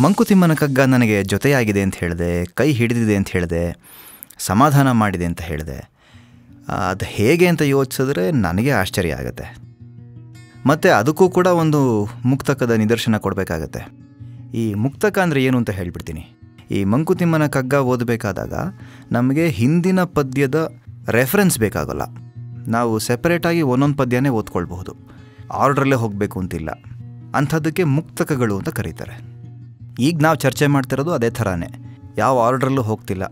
ಮಂಕುತಿಮ್ಮನ ಕಗ್ಗ ನನಗೆ ಜೊತೆಯಾಗಿದೆ ಅಂತ ಹೇಳಿದೆ, ಕೈ ಹಿಡಿದಿದೆ ಅಂತ ಹೇಳಿದೆ, ಸಮಾಧಾನ ಮಾಡಿದೆ ಅಂತ ಹೇಳಿದೆ. ಅದು ಹೇಗೆ ಅಂತ ಯೋಚಿಸಿದ್ರೆ ನನಗೆ ಆಶ್ಚರ್ಯ ಆಗುತ್ತೆ. ಮತ್ತು ಅದಕ್ಕೂ ಕೂಡ ಒಂದು ಮುಕ್ತಕದ ನಿದರ್ಶನ ಕೊಡಬೇಕಾಗತ್ತೆ. ಈ ಮುಕ್ತಕ ಅಂದರೆ ಏನು ಅಂತ ಹೇಳಿಬಿಡ್ತೀನಿ. ಈ ಮಂಕುತಿಮ್ಮನ ಕಗ್ಗ ಓದಬೇಕಾದಾಗ ನಮಗೆ ಹಿಂದಿನ ಪದ್ಯದ ರೆಫರೆನ್ಸ್ ಬೇಕಾಗಲ್ಲ. ನಾವು ಸೆಪರೇಟಾಗಿ ಒಂದೊಂದು ಪದ್ಯನೇ ಓದ್ಕೊಳ್ಬಹುದು. ಆರ್ಡ್ರಲ್ಲೇ ಹೋಗಬೇಕು ಅಂತಿಲ್ಲ. ಅಂಥದ್ದಕ್ಕೆ ಮುಕ್ತಕಗಳು ಅಂತ ಕರೀತಾರೆ. ಈಗ ನಾವು ಚರ್ಚೆ ಮಾಡ್ತಿರೋದು ಅದೇ ಥರನೇ. ಯಾವ ಆರ್ಡ್ರಲ್ಲೂ ಹೋಗ್ತಿಲ್ಲ.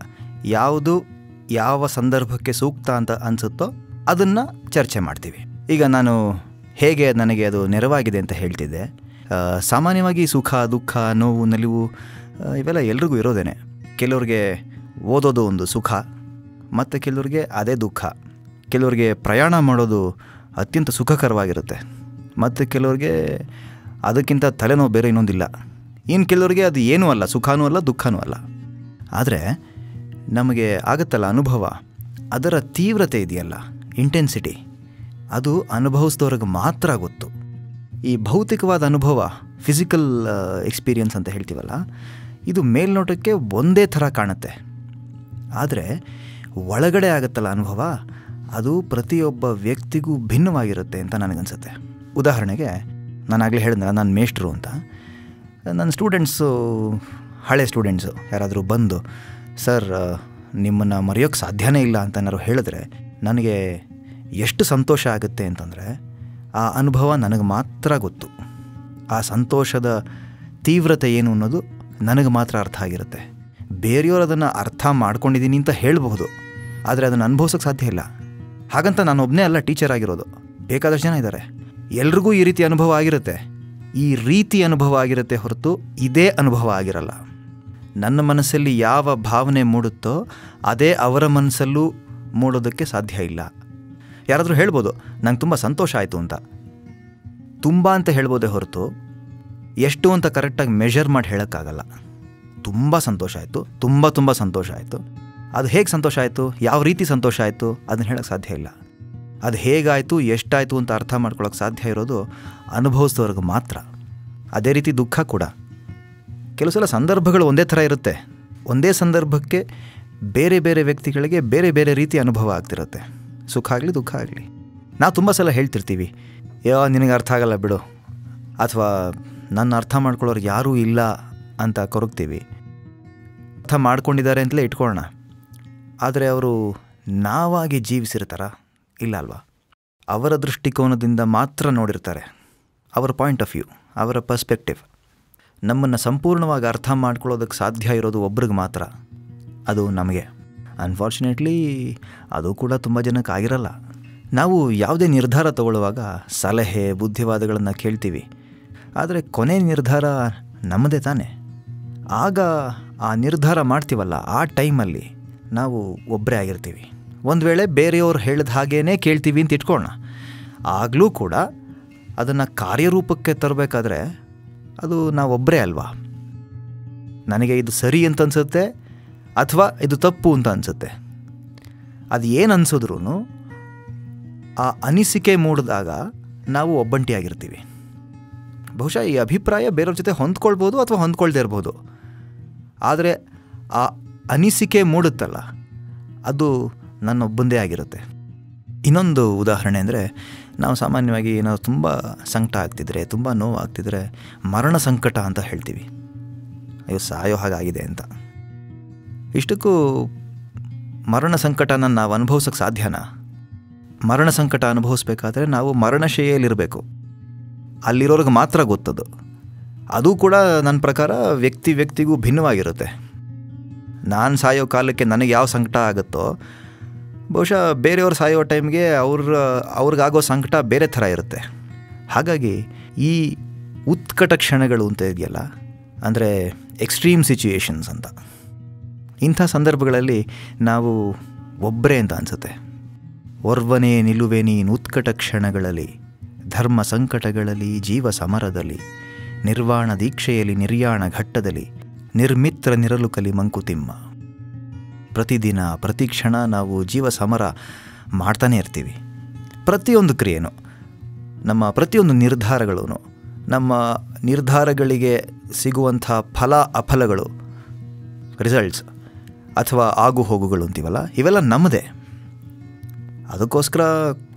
ಯಾವುದು ಯಾವ ಸಂದರ್ಭಕ್ಕೆ ಸೂಕ್ತ ಅಂತ ಅನಿಸುತ್ತೋ ಅದನ್ನು ಚರ್ಚೆ ಮಾಡ್ತೀವಿ. ಈಗ ನಾನು ಹೇಗೆ ನನಗೆ ಅದು ನೆರವಾಗಿದೆ ಅಂತ ಹೇಳ್ತಿದ್ದೆ. ಸಾಮಾನ್ಯವಾಗಿ ಸುಖ, ದುಃಖ, ನೋವು, ನಲಿವು ಇವೆಲ್ಲ ಎಲ್ರಿಗೂ ಇರೋದೇನೆ. ಕೆಲವ್ರಿಗೆ ಓದೋದು ಒಂದು ಸುಖ, ಮತ್ತು ಕೆಲವ್ರಿಗೆ ಅದೇ ದುಃಖ. ಕೆಲವ್ರಿಗೆ ಪ್ರಯಾಣ ಮಾಡೋದು ಅತ್ಯಂತ ಸುಖಕರವಾಗಿರುತ್ತೆ. ಮತ್ತು ಕೆಲವ್ರಿಗೆ ಅದಕ್ಕಿಂತ ತಲೆನೋವು ಬೇರೆ ಇನ್ನೊಂದಿಲ್ಲ. ಇನ್ನು ಕೆಲವರಿಗೆ ಅದು ಏನೂ ಅಲ್ಲ, ಸುಖನೂ ಅಲ್ಲ, ದುಃಖನೂ ಅಲ್ಲ. ಆದರೆ ನಮಗೆ ಆಗುತ್ತಲ್ಲ ಅನುಭವ. ಅದರ ತೀವ್ರತೆ ಇದೆಯಲ್ಲ ಇಂಟೆನ್ಸಿಟಿ ಅದು ಅನುಭವಿಸಿದವ್ರಿಗೆ ಮಾತ್ರ ಗೊತ್ತು. ಈ ಭೌತಿಕವಾದ ಅನುಭವ ಫಿಸಿಕಲ್ ಎಕ್ಸ್ಪೀರಿಯನ್ಸ್ ಅಂತ ಹೇಳ್ತೀವಲ್ಲ, ಇದು ಮೇಲ್ನೋಟಕ್ಕೆ ಒಂದೇ ಥರ ಕಾಣುತ್ತೆ. ಆದರೆ ಒಳಗಡೆ ಆಗುತ್ತಲ್ಲ ಅನುಭವ, ಅದು ಪ್ರತಿಯೊಬ್ಬ ವ್ಯಕ್ತಿಗೂ ಭಿನ್ನವಾಗಿರುತ್ತೆ ಅಂತ ನನಗನ್ಸುತ್ತೆ. ಉದಾಹರಣೆಗೆ, ನಾನಾಗಲೇ ಹೇಳಿದ್ನಲ್ಲ, ನಾನು ಮೇಷ್ಟ್ರು ಅಂತ. ನನ್ನ ಸ್ಟೂಡೆಂಟ್ಸು ಹಳೆ ಸ್ಟೂಡೆಂಟ್ಸು ಯಾರಾದರೂ ಬಂದು, ಸರ್, ನಿಮ್ಮನ್ನು ಮರೆಯೋಕ್ಕೆ ಸಾಧ್ಯನೇ ಇಲ್ಲ ಅಂತ ಏನಾದ್ರು ಹೇಳಿದ್ರೆ, ನನಗೆ ಎಷ್ಟು ಸಂತೋಷ ಆಗುತ್ತೆ ಅಂತಂದರೆ, ಆ ಅನುಭವ ನನಗೆ ಮಾತ್ರ ಗೊತ್ತು. ಆ ಸಂತೋಷದ ತೀವ್ರತೆ ಏನು ಅನ್ನೋದು ನನಗೆ ಮಾತ್ರ ಅರ್ಥ ಆಗಿರುತ್ತೆ. ಬೇರೆಯವರು ಅದನ್ನು ಅರ್ಥ ಮಾಡ್ಕೊಂಡಿದ್ದೀನಿ ಅಂತ ಹೇಳಬಹುದು, ಆದರೆ ಅದನ್ನು ಅನುಭವಿಸೋಕ್ಕೆ ಸಾಧ್ಯ ಇಲ್ಲ. ಹಾಗಂತ ನಾನೊಬ್ಬನೇ ಅಲ್ಲ, ಟೀಚರ್ ಆಗಿರೋದು. ಬೇಕಾದಷ್ಟು ಜನ ಇದ್ದಾರೆ ಎಲ್ರಿಗೂ ಈ ರೀತಿ ಅನುಭವ ಆಗಿರುತ್ತೆ. ಈ ರೀತಿ ಅನುಭವ ಆಗಿರುತ್ತೆ ಹೊರತು ಇದೇ ಅನುಭವ ಆಗಿರಲ್ಲ. ನನ್ನ ಮನಸ್ಸಲ್ಲಿ ಯಾವ ಭಾವನೆ ಮೂಡುತ್ತೋ ಅದೇ ಅವರ ಮನಸ್ಸಲ್ಲೂ ಮೂಡೋದಕ್ಕೆ ಸಾಧ್ಯ ಇಲ್ಲ. ಯಾರಾದರೂ ಹೇಳ್ಬೋದು, ನಂಗೆ ತುಂಬ ಸಂತೋಷ ಆಯಿತು ಅಂತ. ತುಂಬ ಅಂತ ಹೇಳ್ಬೋದೇ ಹೊರತು ಎಷ್ಟು ಅಂತ ಕರೆಕ್ಟಾಗಿ ಮೆಷರ್ ಮಾಡಿ ಹೇಳೋಕ್ಕಾಗಲ್ಲ. ತುಂಬ ಸಂತೋಷ ಆಯಿತು, ತುಂಬ ತುಂಬ ಸಂತೋಷ ಆಯಿತು. ಅದು ಹೇಗೆ ಸಂತೋಷ ಆಯಿತು, ಯಾವ ರೀತಿ ಸಂತೋಷ ಆಯಿತು ಅದನ್ನು ಹೇಳೋಕ್ಕೆ ಸಾಧ್ಯ ಇಲ್ಲ. ಅದು ಹೇಗಾಯಿತು, ಎಷ್ಟಾಯಿತು ಅಂತ ಅರ್ಥ ಮಾಡ್ಕೊಳ್ಳೋಕೆ ಸಾಧ್ಯ ಇರೋದು ಅನುಭವಿಸಿದವ್ರಿಗೆ ಮಾತ್ರ. ಅದೇ ರೀತಿ ದುಃಖ ಕೂಡ. ಕೆಲವು ಸಲ ಸಂದರ್ಭಗಳು ಒಂದೇ ಥರ ಇರುತ್ತೆ. ಒಂದೇ ಸಂದರ್ಭಕ್ಕೆ ಬೇರೆ ಬೇರೆ ವ್ಯಕ್ತಿಗಳಿಗೆ ಬೇರೆ ಬೇರೆ ರೀತಿ ಅನುಭವ ಆಗ್ತಿರುತ್ತೆ. ಸುಖ ಆಗಲಿ ದುಃಖ ಆಗಲಿ. ನಾವು ತುಂಬ ಸಲ ಹೇಳ್ತಿರ್ತೀವಿ, ಯೋ, ನಿನಗೆ ಅರ್ಥ ಆಗಲ್ಲ ಬಿಡು. ಅಥವಾ ನನ್ನ ಅರ್ಥ ಮಾಡ್ಕೊಳ್ಳೋರು ಯಾರೂ ಇಲ್ಲ ಅಂತ ಕೊರಗ್ತೀವಿ. ಅರ್ಥ ಮಾಡ್ಕೊಂಡಿದ್ದಾರೆ ಅಂತಲೇ ಇಟ್ಕೊಳ್ಳೋಣ. ಆದರೆ ಅವರು ನಾವಾಗಿ ಜೀವಿಸಿರ್ತಾರ? ಇಲ್ಲ ಅಲ್ವಾ? ಅವರ ದೃಷ್ಟಿಕೋನದಿಂದ ಮಾತ್ರ ನೋಡಿರ್ತಾರೆ. ಅವರ ಪಾಯಿಂಟ್ ಆಫ್ ವ್ಯೂ ಅವರ ಪರ್ಸ್ಪೆಕ್ಟಿವ್ ನಮ್ಮನ್ನು ಸಂಪೂರ್ಣವಾಗಿ ಅರ್ಥ ಮಾಡ್ಕೊಳ್ಳೋದಕ್ಕೆ ಸಾಧ್ಯ ಇರೋದು ಒಬ್ರಿಗೆ ಮಾತ್ರ. ಅದು ನಮಗೆ. ಅನ್ಫಾರ್ಚುನೇಟ್ಲಿ ಅದು ಕೂಡ ತುಂಬ ಜನಕ್ಕೆ ಆಗಿರಲ್ಲ. ನಾವು ಯಾವುದೇ ನಿರ್ಧಾರ ತಗೊಳ್ಳುವಾಗ ಸಲಹೆ, ಬುದ್ಧಿವಾದಗಳನ್ನು ಕೇಳ್ತೀವಿ. ಆದರೆ ಕೊನೆ ನಿರ್ಧಾರ ನಮ್ಮದೇ ತಾನೇ. ಆಗ ಆ ನಿರ್ಧಾರ ಮಾಡ್ತೀವಲ್ಲ, ಆ ಟೈಮಲ್ಲಿ ನಾವು ಒಬ್ಬರೇ ಆಗಿರ್ತೀವಿ. ಒಂದು ವೇಳೆ ಬೇರೆಯವ್ರು ಹೇಳಿದ ಹಾಗೇ ಕೇಳ್ತೀವಿ ಅಂತ ಇಟ್ಕೊಳ್ಳೋಣ. ಆಗಲೂ ಕೂಡ ಅದನ್ನು ಕಾರ್ಯರೂಪಕ್ಕೆ ತರಬೇಕಾದ್ರೆ ಅದು ನಾವೊಬ್ಬರೇ ಅಲ್ವಾ? ನನಗೆ ಇದು ಸರಿ ಅಂತ ಅನಿಸುತ್ತೆ ಅಥವಾ ಇದು ತಪ್ಪು ಅಂತ ಅನಿಸುತ್ತೆ. ಅದು ಏನು ಅನಿಸಿದ್ರೂ ಆ ಅನಿಸಿಕೆ ಮೂಡಿದಾಗ ನಾವು ಒಬ್ಬಂಟಿಯಾಗಿರ್ತೀವಿ ಬಹುಶಃ ಈ ಅಭಿಪ್ರಾಯ ಬೇರೆಯವ್ರ ಜೊತೆ ಹೊಂದ್ಕೊಳ್ಬೋದು ಅಥವಾ ಹೊಂದ್ಕೊಳ್ದೇ ಇರ್ಬೋದು. ಆದರೆ ಆ ಅನಿಸಿಕೆ ಮೂಡುತ್ತಲ್ಲ, ಅದು ನನ್ನೊಬ್ಬಂದೇ ಆಗಿರುತ್ತೆ. ಇನ್ನೊಂದು ಉದಾಹರಣೆ ಅಂದರೆ ನಾವು ಸಾಮಾನ್ಯವಾಗಿ ನಾವು ತುಂಬ ಸಂಕಟ ಆಗ್ತಿದ್ರೆ, ತುಂಬ ನೋವು ಆಗ್ತಿದ್ರೆ ಮರಣ ಸಂಕಟ ಅಂತ ಹೇಳ್ತೀವಿ. ಅಯ್ಯೋ, ಸಾಯೋ ಹಾಗಾಗಿದೆ ಅಂತ. ಇಷ್ಟಕ್ಕೂ ಮರಣ ಸಂಕಟನ ನಾವು ಅನುಭವಿಸೋಕ್ಕೆ ಸಾಧ್ಯನಾ? ಮರಣ ಸಂಕಟ ಅನುಭವಿಸ್ಬೇಕಾದ್ರೆ ನಾವು ಮರಣಶೈಲಿರಬೇಕು ಅಲ್ಲಿರೋರಿಗೆ ಮಾತ್ರ ಗೊತ್ತದು. ಅದು ಕೂಡ ನನ್ನ ಪ್ರಕಾರ ವ್ಯಕ್ತಿ ವ್ಯಕ್ತಿಗೂ ಭಿನ್ನವಾಗಿರುತ್ತೆ. ನಾನು ಸಾಯೋ ಕಾಲಕ್ಕೆ ನನಗೆ ಯಾವ ಸಂಕಟ ಆಗುತ್ತೋ ಬಹುಶಃ ಬೇರೆಯವ್ರು ಸಾಯೋ ಟೈಮ್ಗೆ ಅವ್ರ ಅವ್ರಿಗಾಗೋ ಸಂಕಟ ಬೇರೆ ಥರ ಇರುತ್ತೆ. ಹಾಗಾಗಿ ಈ ಉತ್ಕಟ ಕ್ಷಣಗಳು ಅಂತ ಇದೆಯಲ್ಲ, ಅಂದರೆ ಎಕ್ಸ್ಟ್ರೀಮ್ ಸಿಚುಯೇಷನ್ಸ್ ಅಂತ. ಇಂಥ ಸಂದರ್ಭಗಳಲ್ಲಿ ನಾವು ಒಬ್ಬರೇ ಅಂತ ಅನಿಸುತ್ತೆ. ಒರ್ವನೇ ನಿಲುವೆ ನೀನು ಉತ್ಕಟ ಕ್ಷಣಗಳಲ್ಲಿ, ಧರ್ಮ ಸಂಕಟಗಳಲ್ಲಿ, ಜೀವ ಸಮರದಲ್ಲಿ, ನಿರ್ವಾಣ ದೀಕ್ಷೆಯಲ್ಲಿ, ನಿರ್ಯಾಣ ಘಟ್ಟದಲ್ಲಿ, ನಿರ್ಮಿತ್ರ ನಿರಲುಕಲಿ ಮಂಕುತಿಮ್ಮ. ಪ್ರತಿದಿನ, ಪ್ರತಿ ಕ್ಷಣ ನಾವು ಜೀವ ಸಮರ ಮಾಡ್ತಾನೆ ಇರ್ತೀವಿ. ಪ್ರತಿಯೊಂದು ಕ್ರಿಯೆನೂ, ನಮ್ಮ ಪ್ರತಿಯೊಂದು ನಿರ್ಧಾರಗಳೂ ನಮ್ಮ ನಿರ್ಧಾರಗಳಿಗೆ ಸಿಗುವಂಥ ಫಲ, ಅಫಲಗಳು ರಿಸಲ್ಟ್ಸ್ ಅಥವಾ ಆಗು ಹೋಗುಗಳು ಅಂತೀವಲ್ಲ, ಇವೆಲ್ಲ ನಮ್ಮದೇ. ಅದಕ್ಕೋಸ್ಕರ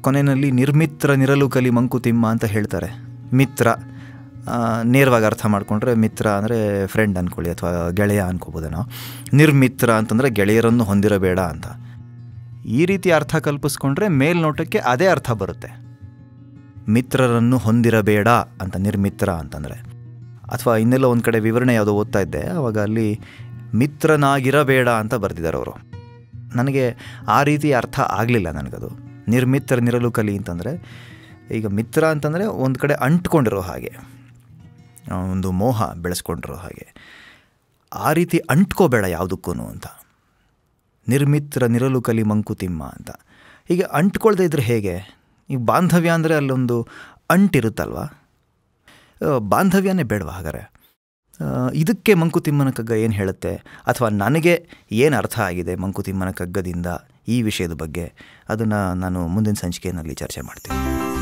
ಕೊನೆಯಲ್ಲಿ ನಿರ್ಮಿತ್ರ, ನಿರಲು ಕಲಿ ಮಂಕುತಿಮ್ಮ ಅಂತ ಹೇಳ್ತಾರೆ. ಮಿತ್ರ. ನೇರವಾಗಿ ಅರ್ಥ ಮಾಡಿಕೊಂಡ್ರೆ ಮಿತ್ರ ಅಂದರೆ ಫ್ರೆಂಡ್ ಅಂದ್ಕೊಳ್ಳಿ ಅಥವಾ ಗೆಳೆಯ ಅನ್ಕೋಬೋದೇನೋ ನಿರ್ಮಿತ್ರ ಅಂತಂದರೆ ಗೆಳೆಯರನ್ನು ಹೊಂದಿರಬೇಡ ಅಂತ. ಈ ರೀತಿ ಅರ್ಥ ಕಲ್ಪಿಸ್ಕೊಂಡ್ರೆ ಮೇಲ್ನೋಟಕ್ಕೆ ಅದೇ ಅರ್ಥ ಬರುತ್ತೆ. ಮಿತ್ರರನ್ನು ಹೊಂದಿರಬೇಡ ಅಂತ ನಿರ್ಮಿತ್ರ ಅಂತಂದರೆ. ಅಥವಾ ಇನ್ನೆಲ್ಲ ಒಂದು ಕಡೆ ವಿವರಣೆ ಯಾವುದೋ ಓದ್ತಾ ಇದ್ದೆ ಆವಾಗ ಅಲ್ಲಿ ಮಿತ್ರನಾಗಿರಬೇಡ ಅಂತ ಬರೆದಿದ್ದಾರೆ ಅವರು. ನನಗೆ ಆ ರೀತಿ ಅರ್ಥ ಆಗಲಿಲ್ಲ ನನಗದು. ನಿರ್ಮಿತ್ರ ನಿರಲು ಕಲಿ ಅಂತಂದರೆ, ಈಗ ಮಿತ್ರ ಅಂತಂದರೆ ಒಂದು ಕಡೆ ಅಂಟ್ಕೊಂಡಿರೋ ಹಾಗೆ. ಒಂದು ಮೋಹ ಬೆಳೆಸ್ಕೊಂಡಿರೋ ಹಾಗೆ. ಆ ರೀತಿ ಅಂಟ್ಕೋಬೇಡ ಯಾವುದಕ್ಕೂ ಅಂತ. ನಿರ್ಮಿತ್ರ ನಿರಲು ಕಲಿ ಮಂಕುತಿಮ್ಮ ಅಂತ. ಹೀಗೆ ಅಂಟ್ಕೊಳ್ದೇ ಇದ್ರೆ ಹೇಗೆ? ಈಗ ಬಾಂಧವ್ಯ ಅಂದರೆ ಅಲ್ಲೊಂದು ಅಂಟಿರುತ್ತಲ್ವ? ಬಾಂಧವ್ಯನೇ ಬೇಡವಾ ಹಾಗಾದ್ರೆ? ಇದಕ್ಕೆ ಮಂಕುತಿಮ್ಮನ ಕಗ್ಗ ಏನು ಹೇಳುತ್ತೆ? ಅಥವಾ ನನಗೆ ಏನು ಅರ್ಥ ಆಗಿದೆ ಮಂಕುತಿಮ್ಮನ ಕಗ್ಗದಿಂದ ಈ ವಿಷಯದ ಬಗ್ಗೆ? ಅದನ್ನು ನಾನು ಮುಂದಿನ ಸಂಚಿಕೆಯಲ್ಲಿ ಚರ್ಚೆ ಮಾಡ್ತೀನಿ.